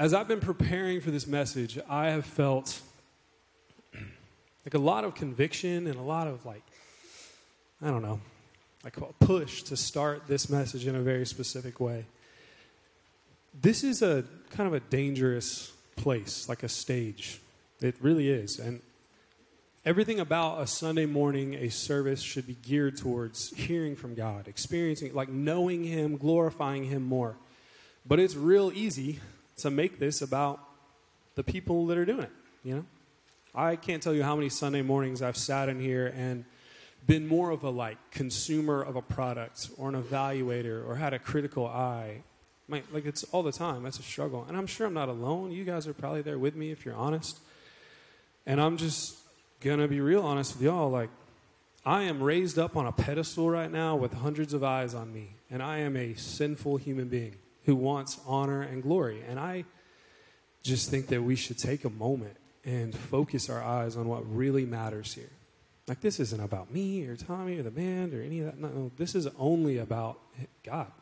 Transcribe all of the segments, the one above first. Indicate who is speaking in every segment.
Speaker 1: as I've been preparing for this message, I have felt like a lot of conviction and a lot of like, I don't know, like a push to start this message in a very specific way. This is a kind of a dangerous place, like a stage. It really is. And everything about a Sunday morning, a service should be geared towards hearing from God, experiencing, like knowing Him, glorifying Him more. But it's real easy to make this about the people that are doing it, you know? I can't tell you how many Sunday mornings I've sat in here and been more of a like consumer of a product or an evaluator or had a critical eye. Like it's all the time. That's a struggle. And I'm sure I'm not alone. You guys are probably there with me if you're honest. And I'm just gonna be real honest with y'all. Like, I am raised up on a pedestal right now with hundreds of eyes on me, and I am a sinful human being who wants honor and glory. And I just think that we should take a moment and focus our eyes on what really matters here. Like, this isn't about me or Tommy or the band or any of that. No, this is only about God.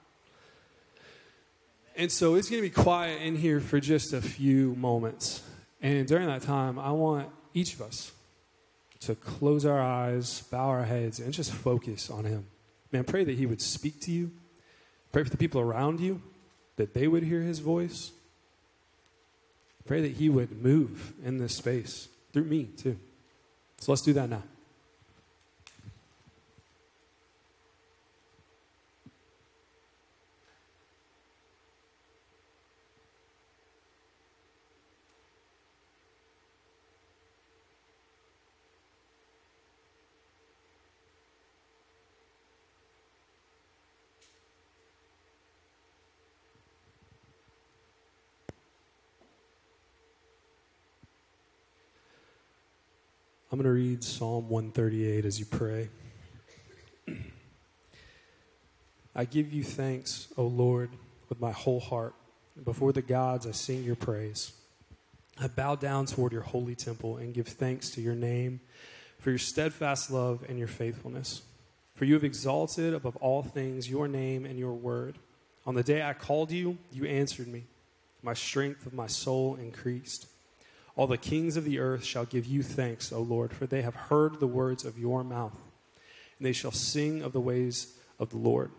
Speaker 1: And so it's going to be quiet in here for just a few moments. And during that time, I want each of us to close our eyes, bow our heads, and just focus on Him. Man, pray that He would speak to you. Pray for the people around you, that they would hear His voice. Pray that He would move in this space through me, too. So let's do that now. I'm going to read Psalm 138 as you pray. I give you thanks, O Lord, with my whole heart. Before the gods, I sing your praise. I bow down toward your holy temple and give thanks to your name for your steadfast love and your faithfulness. For you have exalted above all things your name and your word. On the day I called you, you answered me. My strength of my soul increased. All the kings of the earth shall give you thanks, O Lord, for they have heard the words of your mouth, and they shall sing of the ways of the Lord.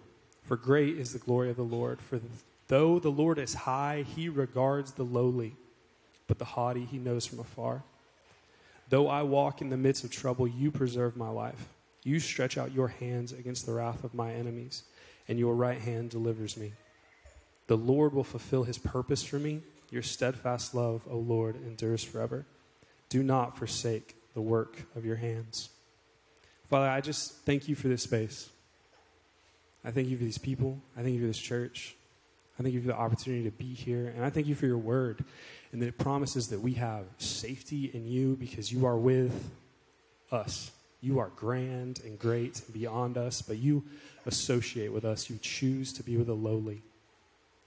Speaker 1: For great is the glory of the Lord. For though the Lord is high, he regards the lowly, but the haughty he knows from afar. Though I walk in the midst of trouble, you preserve my life. You stretch out your hands against the wrath of my enemies, and your right hand delivers me. The Lord will fulfill his purpose for me. Your steadfast love, O Lord, endures forever. Do not forsake the work of your hands. Father, I just thank you for this space. I thank you for these people. I thank you for this church. I thank you for the opportunity to be here. And I thank you for your word and that it promises that we have safety in you because you are with us. You are grand and great and beyond us, but you associate with us. You choose to be with the lowly.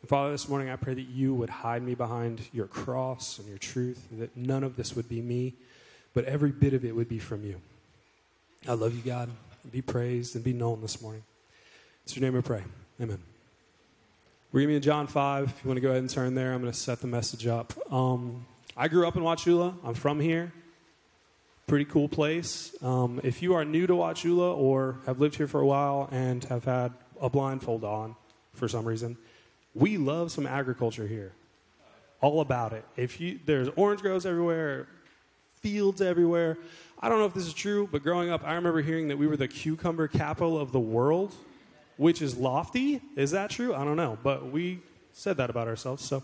Speaker 1: Father, this morning I pray that you would hide me behind your cross and your truth, that none of this would be me, but every bit of it would be from you. I love you, God. Be praised and be known this morning. It's your name we pray. Amen. We're going to be in John 5. If you want to go ahead and turn there, I'm going to set the message up. Um, I grew up in Wauchula. I'm from here. Pretty cool place. Um, if you are new to Wauchula or have lived here for a while and have had a blindfold on for some reason, we love some agriculture here. All about it. If you there's orange groves everywhere, fields everywhere. I don't know if this is true, but growing up, I remember hearing that we were the cucumber capital of the world, which is lofty. Is that true? I don't know, but we said that about ourselves. So,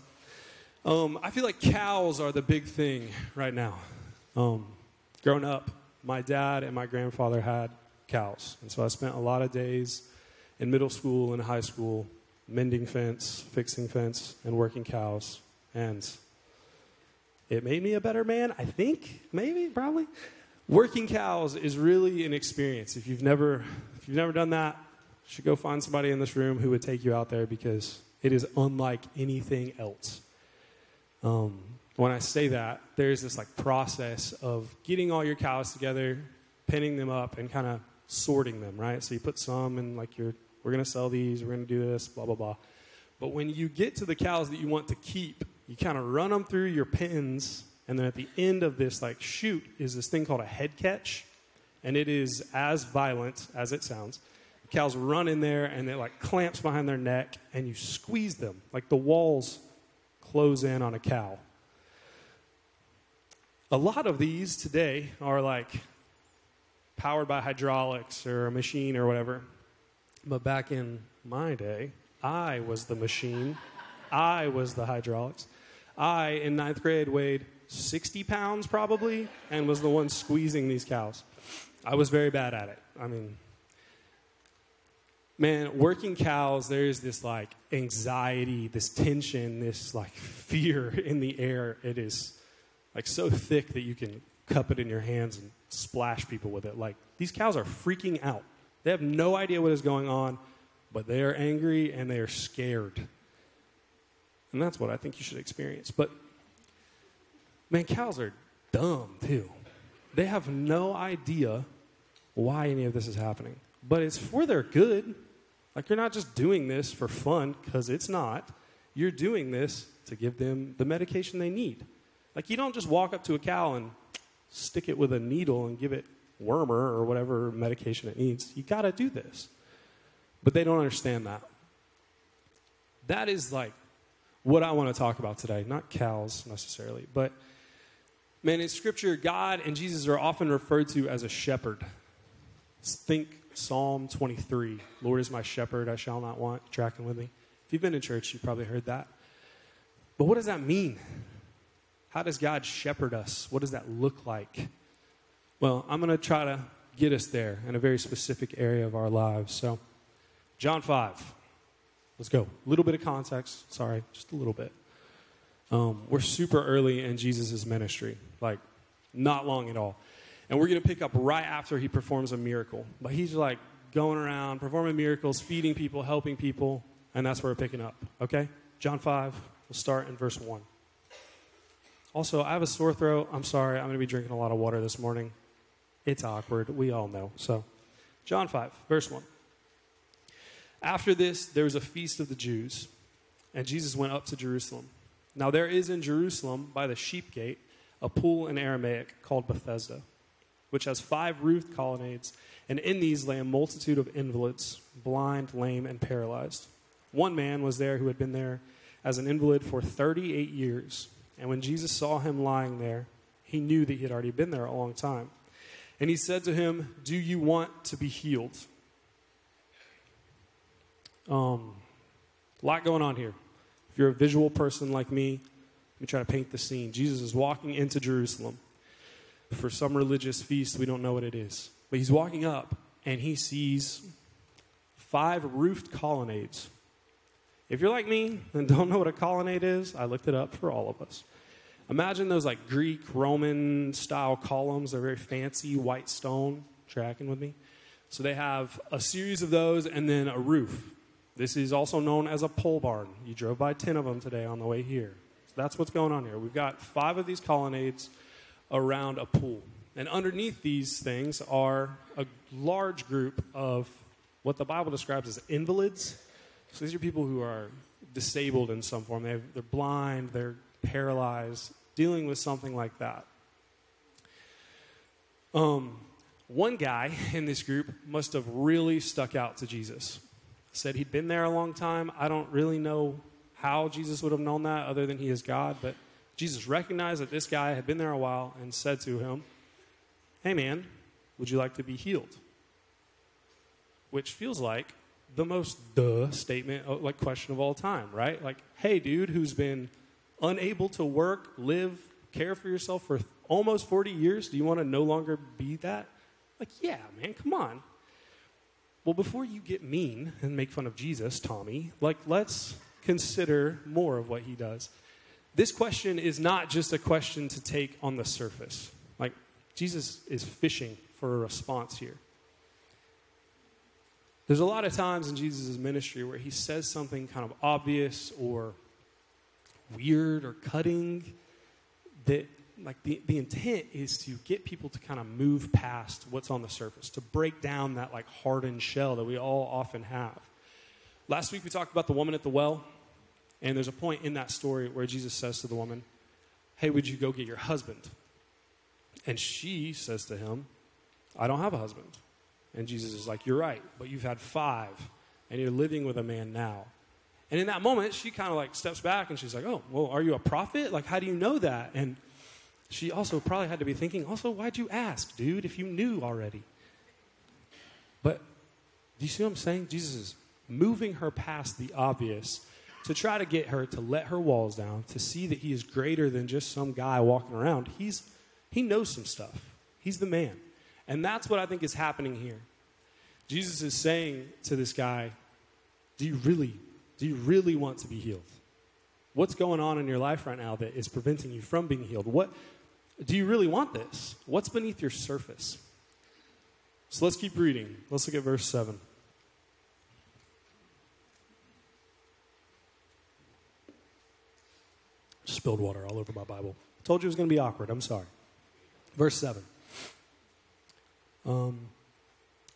Speaker 1: um, I feel like cows are the big thing right now. Um, growing up, my dad and my grandfather had cows, and so I spent a lot of days in middle school and high school mending fence, fixing fence, and working cows. And it made me a better man, I think, maybe, probably. Working cows is really an experience. If you've never, if you've never done that, you should go find somebody in this room who would take you out there because it is unlike anything else. Um, when I say that, there's this like process of getting all your cows together, pinning them up, and kind of sorting them, right? So you put some in like your we're going to sell these, we're going to do this, blah, blah, blah. But when you get to the cows that you want to keep, You kind of run them through your pins, and then at the end of this like chute, is this thing called a head catch, and it is as violent as it sounds. The cows run in there, and it like clamps behind their neck, and you squeeze them like the walls close in on a cow. A lot of these today are like powered by hydraulics or a machine or whatever. But back in my day, I was the machine. I was the hydraulics. I, in ninth grade, weighed 60 pounds probably and was the one squeezing these cows. I was very bad at it. I mean, man, working cows, there's this like anxiety, this tension, this like fear in the air. It is like so thick that you can cup it in your hands and splash people with it. Like these cows are freaking out. They have no idea what is going on, but they are angry and they are scared. And that's what I think you should experience. But man, cows are dumb too. They have no idea why any of this is happening. But it's for their good. Like you're not just doing this for fun because it's not. You're doing this to give them the medication they need. Like you don't just walk up to a cow and stick it with a needle and give it Wormer or whatever medication it needs. You got to do this. But they don't understand that. That is like what I want to talk about today. Not cows necessarily, but man, in Scripture, God and Jesus are often referred to as a shepherd. Think Psalm 23 Lord is my shepherd, I shall not want. Tracking with me? If you've been in church, you've probably heard that. But what does that mean? How does God shepherd us? What does that look like? Well, I'm going to try to get us there in a very specific area of our lives. So, John 5. Let's go. A little bit of context. Sorry, just a little bit. Um, we're super early in Jesus' ministry, like not long at all. And we're going to pick up right after he performs a miracle. But he's like going around, performing miracles, feeding people, helping people, and that's where we're picking up. Okay? John 5, we'll start in verse 1. Also, I have a sore throat. I'm sorry. I'm going to be drinking a lot of water this morning. It's awkward. We all know. So, John 5, verse 1. After this, there was a feast of the Jews, and Jesus went up to Jerusalem. Now, there is in Jerusalem, by the sheep gate, a pool in Aramaic called Bethesda, which has five roofed colonnades, and in these lay a multitude of invalids, blind, lame, and paralyzed. One man was there who had been there as an invalid for 38 years. And when Jesus saw him lying there, he knew that he had already been there a long time. And he said to him, Do you want to be healed? Um, a lot going on here. If you're a visual person like me, let me try to paint the scene. Jesus is walking into Jerusalem for some religious feast. We don't know what it is. But he's walking up and he sees five roofed colonnades. If you're like me and don't know what a colonnade is, I looked it up for all of us. Imagine those like Greek, Roman style columns. They're very fancy, white stone. Tracking with me? So they have a series of those and then a roof. This is also known as a pole barn. You drove by 10 of them today on the way here. So that's what's going on here. We've got five of these colonnades around a pool. And underneath these things are a large group of what the Bible describes as invalids. So these are people who are disabled in some form. they are blind, they're paralyzed, dealing with something like that. Um, one guy in this group must have really stuck out to Jesus. Said he'd been there a long time. I don't really know how Jesus would have known that other than he is God, but Jesus recognized that this guy had been there a while and said to him, Hey man, would you like to be healed? Which feels like the most duh statement, uh, like question of all time, right? Like, hey dude who's been unable to work, live, care for yourself for almost 40 years? Do you want to no longer be that? Like, yeah, man, come on. Well, before you get mean and make fun of Jesus, Tommy, like, let's consider more of what he does. This question is not just a question to take on the surface. Like, Jesus is fishing for a response here. There's a lot of times in Jesus' ministry where he says something kind of obvious or weird or cutting that like the, the intent is to get people to kind of move past what's on the surface to break down that like hardened shell that we all often have last week we talked about the woman at the well And there's a point in that story where Jesus says to the woman, Hey, would you go get your husband? And she says to him, I don't have a husband. And Jesus is like, You're right, but you've had five, and you're living with a man now. And in that moment, she kind of like steps back and she's like, Oh, well, are you a prophet? Like, how do you know that? And she also probably had to be thinking, Also, why'd you ask, dude, if you knew already? But do you see what I'm saying? Jesus is moving her past the obvious to try to get her to let her walls down, to see that he is greater than just some guy walking around. He's, he knows some stuff, he's the man. And that's what I think is happening here. Jesus is saying to this guy, Do you really, do you really want to be healed? What's going on in your life right now that is preventing you from being healed? What do you really want this? What's beneath your surface? So let's keep reading. Let's look at verse 7. Spilled water all over my Bible. I Told you it was going to be awkward. I'm sorry. Verse 7. Um,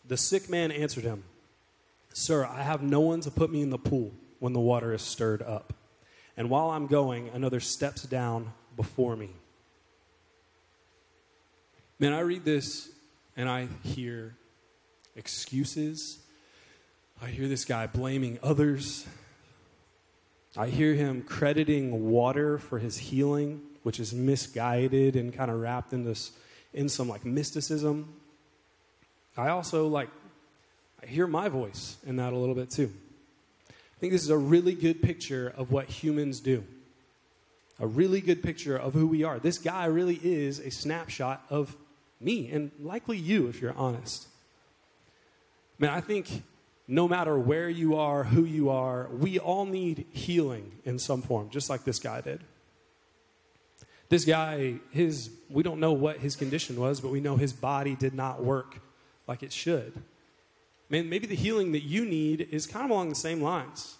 Speaker 1: the sick man answered him, Sir, I have no one to put me in the pool when the water is stirred up. And while I'm going, another steps down before me. Man, I read this and I hear excuses. I hear this guy blaming others. I hear him crediting water for his healing, which is misguided and kind of wrapped in this in some like mysticism. I also like I hear my voice in that a little bit too. I think this is a really good picture of what humans do. A really good picture of who we are. This guy really is a snapshot of me and likely you if you're honest. Man, I think no matter where you are, who you are, we all need healing in some form, just like this guy did. This guy, his we don't know what his condition was, but we know his body did not work like it should. Man, maybe the healing that you need is kind of along the same lines.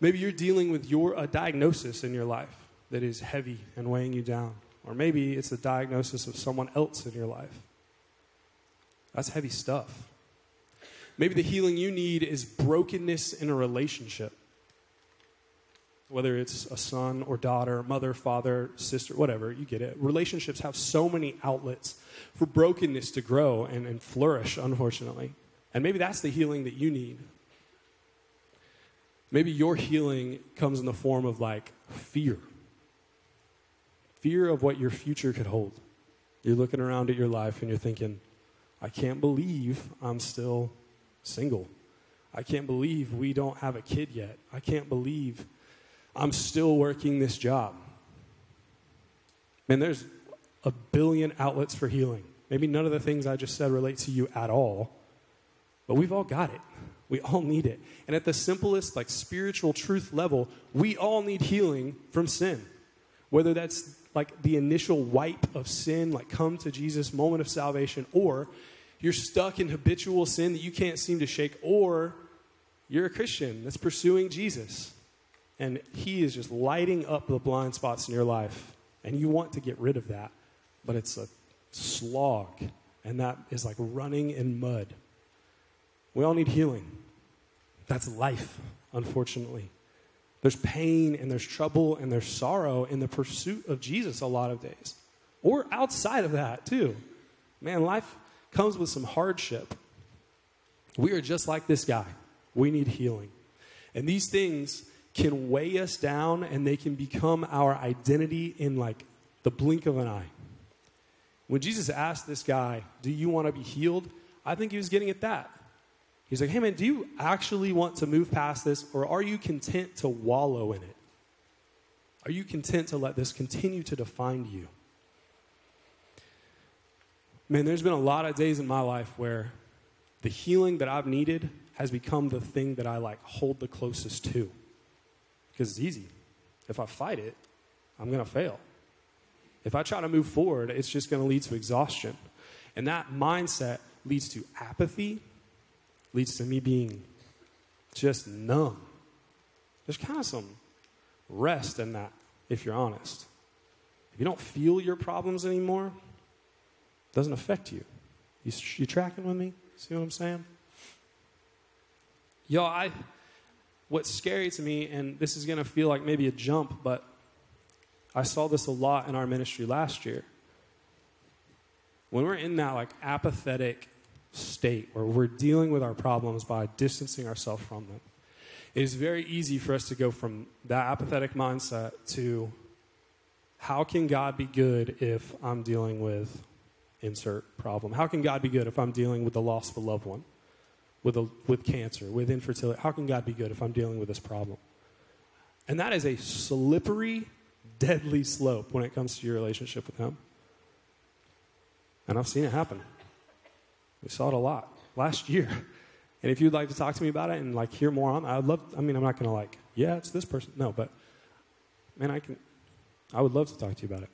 Speaker 1: Maybe you're dealing with your a diagnosis in your life that is heavy and weighing you down. Or maybe it's a diagnosis of someone else in your life. That's heavy stuff. Maybe the healing you need is brokenness in a relationship. Whether it's a son or daughter, mother, father, sister, whatever, you get it. Relationships have so many outlets for brokenness to grow and, and flourish, unfortunately. And maybe that's the healing that you need. Maybe your healing comes in the form of like fear fear of what your future could hold. You're looking around at your life and you're thinking, I can't believe I'm still single. I can't believe we don't have a kid yet. I can't believe I'm still working this job. Man, there's a billion outlets for healing. Maybe none of the things I just said relate to you at all, but we've all got it. We all need it. And at the simplest, like spiritual truth level, we all need healing from sin. Whether that's like the initial wipe of sin, like come to Jesus, moment of salvation, or you're stuck in habitual sin that you can't seem to shake, or you're a Christian that's pursuing Jesus and He is just lighting up the blind spots in your life, and you want to get rid of that, but it's a slog, and that is like running in mud. We all need healing. That's life, unfortunately. There's pain and there's trouble and there's sorrow in the pursuit of Jesus a lot of days. Or outside of that, too. Man, life comes with some hardship. We are just like this guy. We need healing. And these things can weigh us down and they can become our identity in like the blink of an eye. When Jesus asked this guy, Do you want to be healed? I think he was getting at that. He's like, hey man, do you actually want to move past this or are you content to wallow in it? Are you content to let this continue to define you? Man, there's been a lot of days in my life where the healing that I've needed has become the thing that I like hold the closest to. Because it's easy. If I fight it, I'm going to fail. If I try to move forward, it's just going to lead to exhaustion. And that mindset leads to apathy leads to me being just numb. There's kind of some rest in that, if you're honest. If you don't feel your problems anymore, it doesn't affect you. You, you tracking with me? See what I'm saying? Y'all, I what's scary to me, and this is going to feel like maybe a jump, but I saw this a lot in our ministry last year. When we're in that like apathetic state where we're dealing with our problems by distancing ourselves from them, it is very easy for us to go from that apathetic mindset to how can God be good if I'm dealing with insert problem? How can God be good if I'm dealing with the loss of a loved one? with, a, with cancer, with infertility. How can God be good if I'm dealing with this problem? And that is a slippery, deadly slope when it comes to your relationship with Him. And I've seen it happen. We saw it a lot last year. And if you'd like to talk to me about it and like hear more on, I'd love. I mean, I'm not to like, yeah, it's this person. No, but man, I can. I would love to talk to you about it.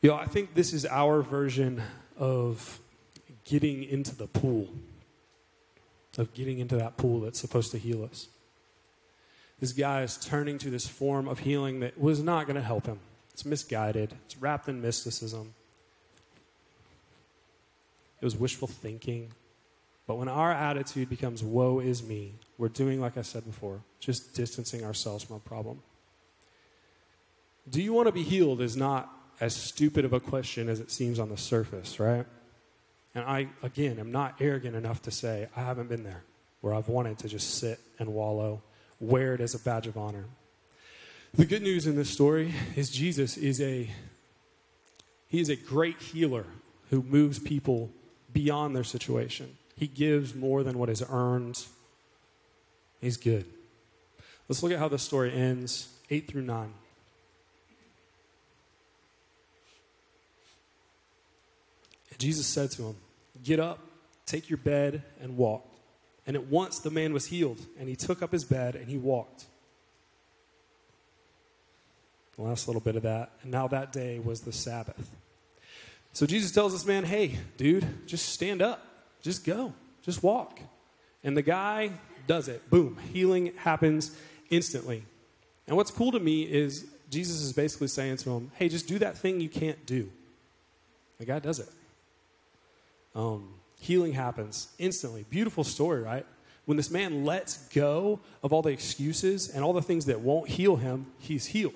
Speaker 1: You know, I think this is our version of getting into the pool, of getting into that pool that's supposed to heal us. This guy is turning to this form of healing that was not going to help him. It's misguided, it's wrapped in mysticism, it was wishful thinking. But when our attitude becomes, woe is me, we're doing, like I said before, just distancing ourselves from a problem. Do you want to be healed is not as stupid of a question as it seems on the surface, right? And I, again, am not arrogant enough to say I haven't been there where I've wanted to just sit and wallow, wear it as a badge of honor. The good news in this story is Jesus is a he is a great healer who moves people beyond their situation. He gives more than what is earned. He's good. Let's look at how the story ends 8 through 9. Jesus said to him, Get up, take your bed, and walk. And at once the man was healed, and he took up his bed and he walked. The last little bit of that. And now that day was the Sabbath. So Jesus tells this man, Hey, dude, just stand up, just go, just walk. And the guy does it. Boom, healing happens instantly. And what's cool to me is Jesus is basically saying to him, Hey, just do that thing you can't do. The guy does it. Um, healing happens instantly. Beautiful story, right? When this man lets go of all the excuses and all the things that won't heal him, he's healed.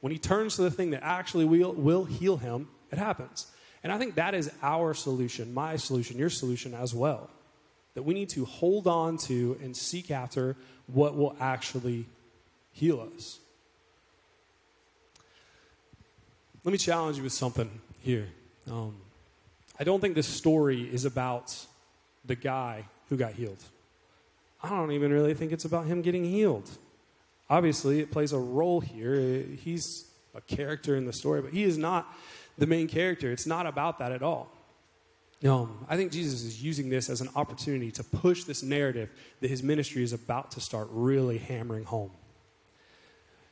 Speaker 1: When he turns to the thing that actually will, will heal him, it happens. And I think that is our solution, my solution, your solution as well. That we need to hold on to and seek after what will actually heal us. Let me challenge you with something here. Um, I don't think this story is about the guy who got healed. I don't even really think it's about him getting healed. Obviously, it plays a role here. He's a character in the story, but he is not the main character. It's not about that at all. Um, I think Jesus is using this as an opportunity to push this narrative that his ministry is about to start really hammering home.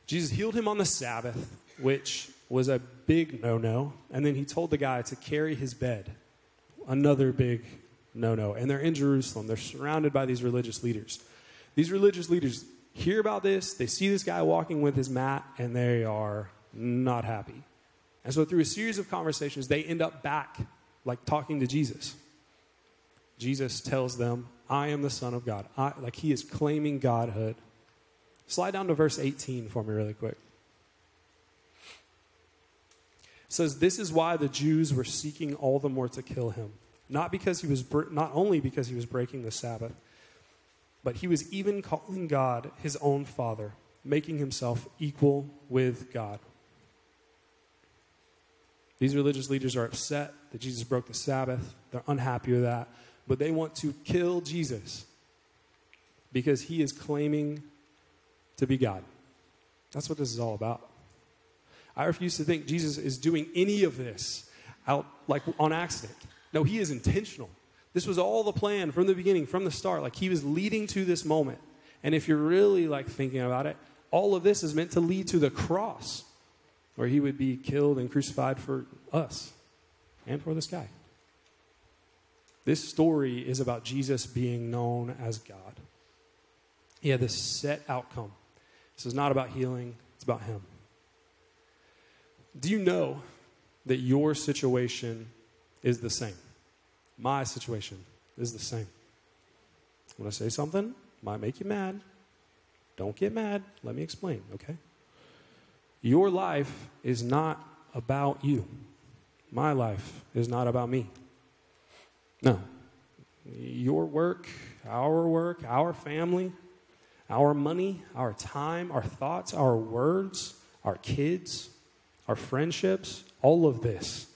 Speaker 1: Jesus healed him on the Sabbath, which was a big no no, and then he told the guy to carry his bed another big no no. And they're in Jerusalem, they're surrounded by these religious leaders. These religious leaders hear about this, they see this guy walking with his mat, and they are not happy. And so, through a series of conversations, they end up back, like talking to Jesus. Jesus tells them, I am the Son of God. I, like he is claiming godhood. Slide down to verse 18 for me, really quick. It says, This is why the Jews were seeking all the more to kill him not because he was not only because he was breaking the Sabbath, but he was even calling God his own father, making himself equal with God. These religious leaders are upset that Jesus broke the Sabbath. They're unhappy with that, but they want to kill Jesus because he is claiming to be God. That's what this is all about. I refuse to think Jesus is doing any of this out like on accident. No, he is intentional. This was all the plan from the beginning, from the start. Like he was leading to this moment. And if you're really like thinking about it, all of this is meant to lead to the cross where he would be killed and crucified for us and for this guy. This story is about Jesus being known as God. He had this set outcome. This is not about healing, it's about him. Do you know that your situation is the same. My situation is the same. When to say something, might make you mad. Don't get mad. Let me explain, okay? Your life is not about you. My life is not about me. No. Your work, our work, our family, our money, our time, our thoughts, our words, our kids, our friendships, all of this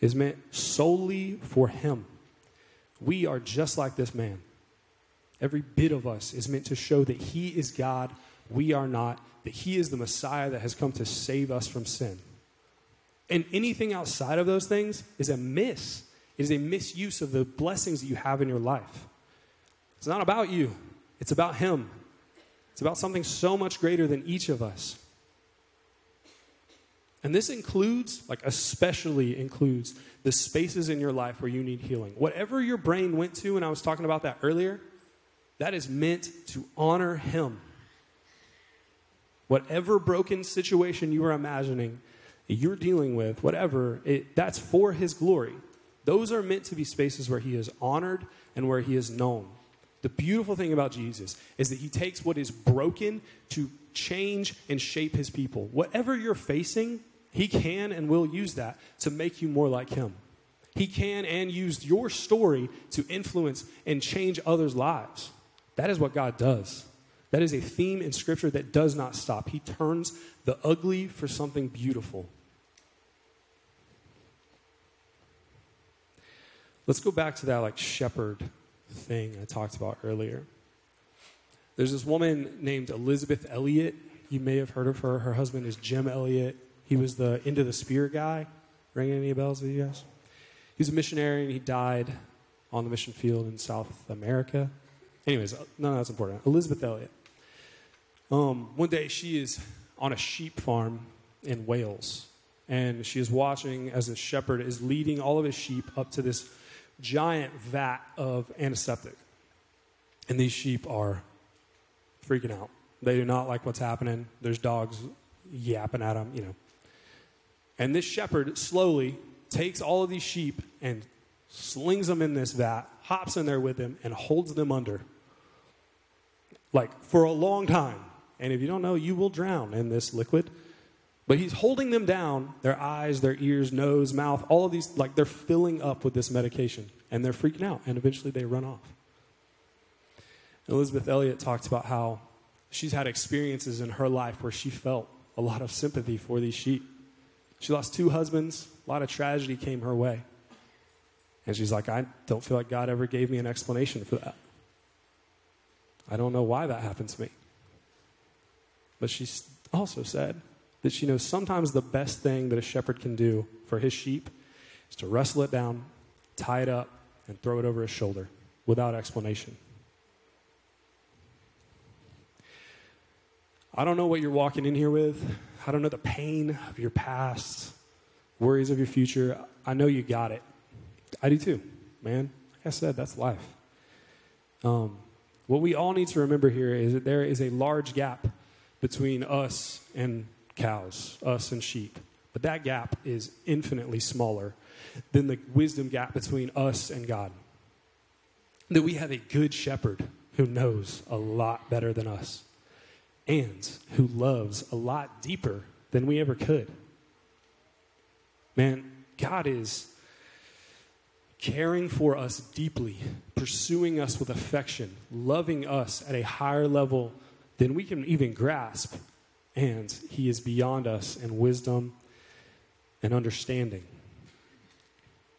Speaker 1: is meant solely for Him. We are just like this man. Every bit of us is meant to show that He is God, we are not, that He is the Messiah that has come to save us from sin. And anything outside of those things is a miss. It is a misuse of the blessings that you have in your life. It's not about you, it's about Him. It's about something so much greater than each of us. And this includes, like, especially includes the spaces in your life where you need healing. Whatever your brain went to, and I was talking about that earlier, that is meant to honor Him. Whatever broken situation you are imagining, you're dealing with, whatever, it, that's for His glory. Those are meant to be spaces where He is honored and where He is known. The beautiful thing about Jesus is that He takes what is broken to change and shape His people. Whatever you're facing, He can and will use that to make you more like Him. He can and use your story to influence and change others' lives. That is what God does. That is a theme in Scripture that does not stop. He turns the ugly for something beautiful. Let's go back to that like shepherd thing I talked about earlier. There's this woman named Elisabeth Elliot. You may have heard of her. Her husband is Jim Elliot. He was the End of the Spear guy. Ring any bells with you guys? He was a missionary and he died on the mission field in South America. Anyways, none of that's important. Elisabeth Elliot. Um, one day she is on a sheep farm in Wales, and she is watching as a shepherd is leading all of his sheep up to this giant vat of antiseptic. And these sheep are freaking out. They do not like what's happening. There's dogs yapping at them, you know. And this shepherd slowly takes all of these sheep and slings them in this vat, hops in there with them, and holds them under. Like for a long time. And if you don't know, you will drown in this liquid. But he's holding them down, their eyes, their ears, nose, mouth, all of these, like they're filling up with this medication. And they're freaking out. And eventually they run off. Elisabeth Elliot talked about how she's had experiences in her life where she felt a lot of sympathy for these sheep. She lost two husbands, a lot of tragedy came her way. And she's like, I don't feel like God ever gave me an explanation for that. I don't know why that happened to me. But she also said that she knows sometimes the best thing that a shepherd can do for his sheep is to wrestle it down, tie it up, and throw it over his shoulder without explanation. I don't know what you're walking in here with. I don't know the pain of your past, worries of your future. I know you got it. I do too, man. Like I said, that's life. Um, what we all need to remember here is that there is a large gap between us and cows, us and sheep. But that gap is infinitely smaller than the wisdom gap between us and God. That we have a good shepherd who knows a lot better than us and who loves a lot deeper than we ever could. Man, God is caring for us deeply, pursuing us with affection, loving us at a higher level than we can even grasp. And He is beyond us in wisdom and understanding.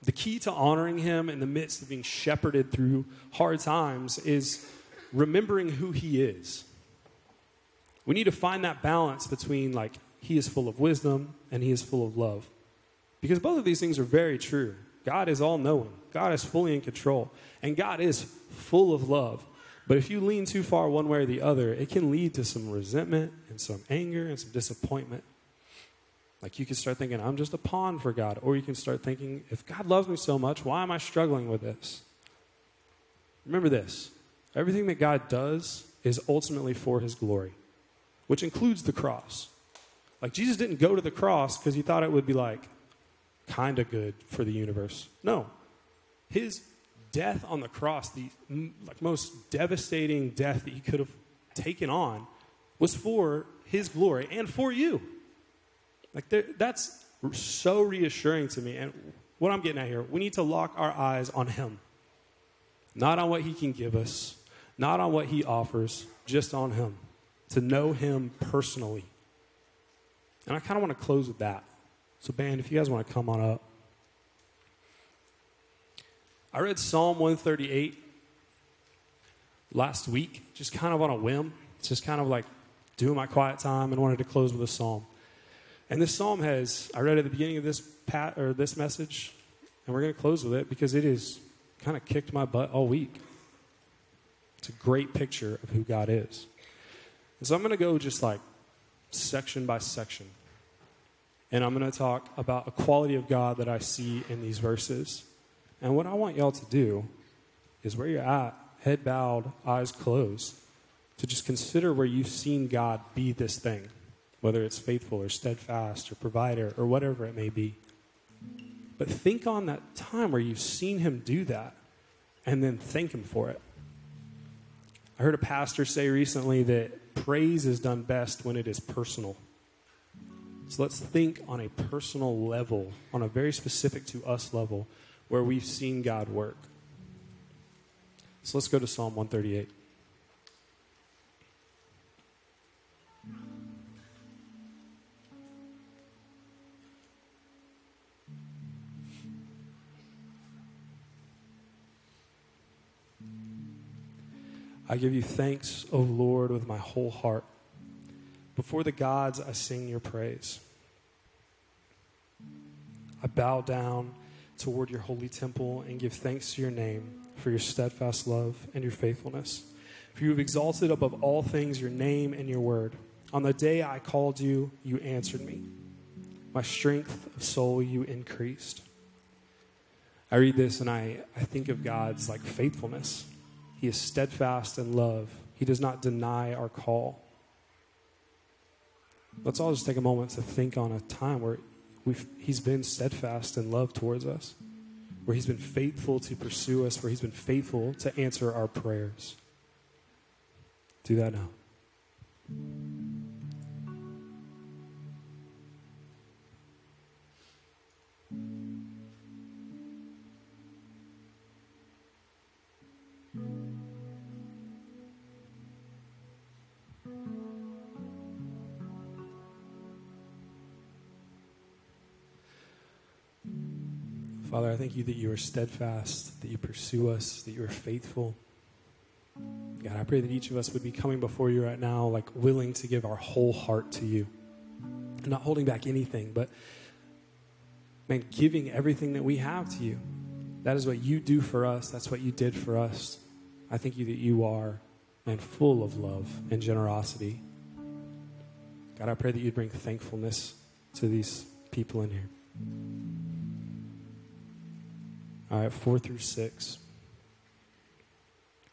Speaker 1: The key to honoring Him in the midst of being shepherded through hard times is remembering who He is. We need to find that balance between, like, He is full of wisdom and He is full of love. Because both of these things are very true. God is all knowing, God is fully in control, and God is full of love. But if you lean too far one way or the other, it can lead to some resentment and some anger and some disappointment. Like you can start thinking, I'm just a pawn for God. Or you can start thinking, if God loves me so much, why am I struggling with this? Remember this everything that God does is ultimately for his glory, which includes the cross. Like Jesus didn't go to the cross because he thought it would be like kind of good for the universe. No. His death on the cross, the like most devastating death that he could have taken on, was for his glory and for you. Like there, that's so reassuring to me. And what I'm getting at here, we need to lock our eyes on him, not on what he can give us, not on what he offers, just on him, to know him personally. And I kind of want to close with that. So, band, if you guys want to come on up. I read Psalm 138 last week, just kind of on a whim. It's just kind of like doing my quiet time and wanted to close with a psalm. And this psalm has, I read at the beginning of this pat or this message, and we're going to close with it because it is kind of kicked my butt all week. It's a great picture of who God is. And so I'm going to go just like section by section. And I'm going to talk about a quality of God that I see in these verses. And what I want y'all to do is where you're at, head bowed, eyes closed, to just consider where you've seen God be this thing, whether it's faithful or steadfast or provider or whatever it may be. But think on that time where you've seen Him do that and then thank Him for it. I heard a pastor say recently that praise is done best when it is personal. So let's think on a personal level, on a very specific to us level, where we've seen God work. So let's go to Psalm 138. I give you thanks, O Lord, with my whole heart. Before the gods, I sing your praise. I bow down toward your holy temple and give thanks to your name for your steadfast love and your faithfulness. For you have exalted above all things your name and your word. On the day I called you, you answered me. My strength of soul you increased. I read this and I, I think of God's like faithfulness. He is steadfast in love. He does not deny our call. Let's all just take a moment to think on a time where He's been steadfast in love towards us, where He's been faithful to pursue us, where He's been faithful to answer our prayers. Do that now. Father, I thank you that you are steadfast, that you pursue us, that you are faithful. God, I pray that each of us would be coming before you right now, like willing to give our whole heart to you. Not holding back anything, but man, giving everything that we have to you. That is what you do for us. That's what you did for us. I thank you that you are, man, full of love and generosity. God, I pray that you'd bring thankfulness to these people in here. All right, four through six.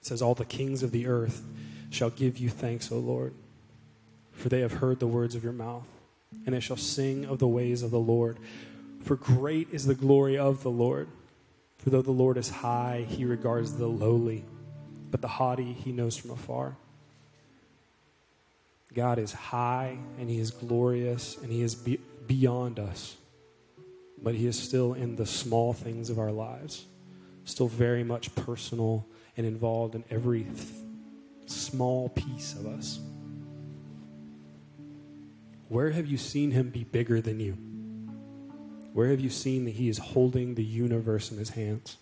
Speaker 1: It says, All the kings of the earth shall give you thanks, O Lord, for they have heard the words of your mouth, and they shall sing of the ways of the Lord. For great is the glory of the Lord. For though the Lord is high, he regards the lowly, but the haughty he knows from afar. God is high, and he is glorious, and he is be- beyond us but He is still in the small things of our lives, still very much personal and involved in every th- small piece of us. Where have you seen Him be bigger than you? Where have you seen that He is holding the universe in His hands?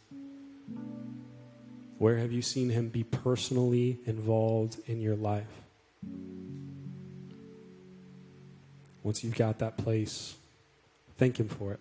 Speaker 1: Where have you seen Him be personally involved in your life? Once you've got that place, thank Him for it.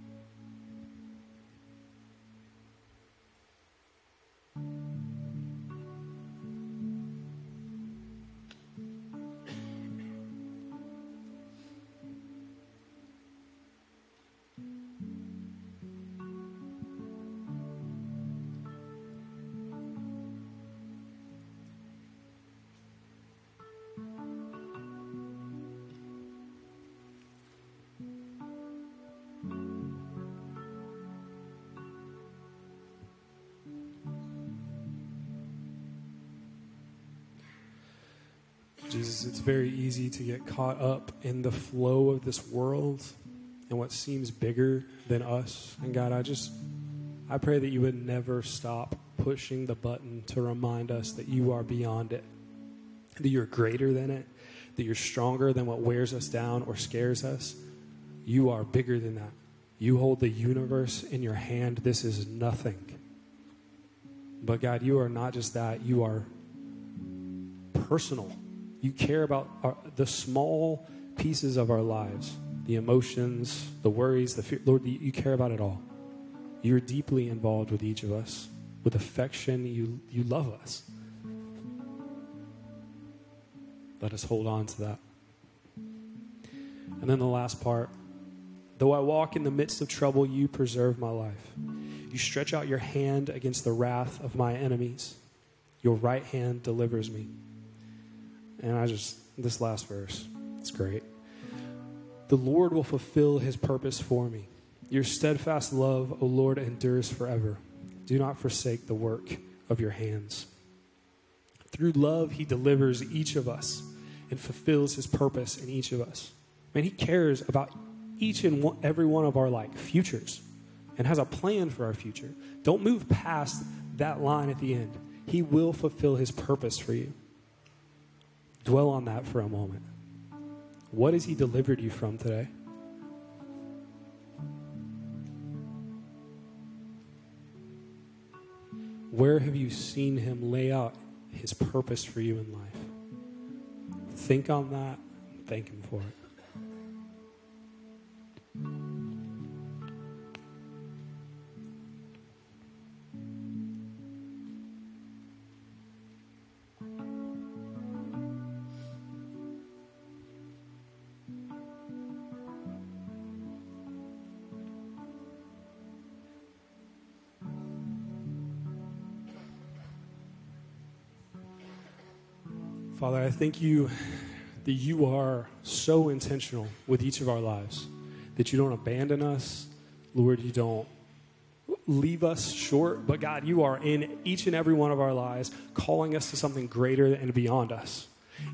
Speaker 1: Jesus, it's very easy to get caught up in the flow of this world and what seems bigger than us. And God, I just, I pray that you would never stop pushing the button to remind us that you are beyond it, that you're greater than it, that you're stronger than what wears us down or scares us. You are bigger than that. You hold the universe in your hand. This is nothing. But God, you are not just that, you are personal. You care about our, the small pieces of our lives, the emotions, the worries, the fear. Lord, you care about it all. You're deeply involved with each of us. With affection, you, you love us. Let us hold on to that. And then the last part though I walk in the midst of trouble, you preserve my life. You stretch out your hand against the wrath of my enemies, your right hand delivers me. And I just, this last verse, it's great. The Lord will fulfill his purpose for me. Your steadfast love, O Lord, endures forever. Do not forsake the work of your hands. Through love, he delivers each of us and fulfills his purpose in each of us. Man, he cares about each and one, every one of our like futures and has a plan for our future. Don't move past that line at the end. He will fulfill his purpose for you. Dwell on that for a moment. What has he delivered you from today? Where have you seen him lay out his purpose for you in life? Think on that. Thank him for it. Thank you that you are so intentional with each of our lives, that you don't abandon us. Lord, you don't leave us short, but God, you are in each and every one of our lives, calling us to something greater and beyond us.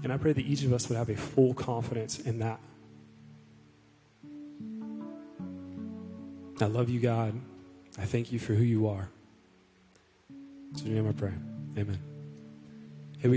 Speaker 1: And I pray that each of us would have a full confidence in that. I love you, God. I thank you for who you are. In your name I pray. Amen.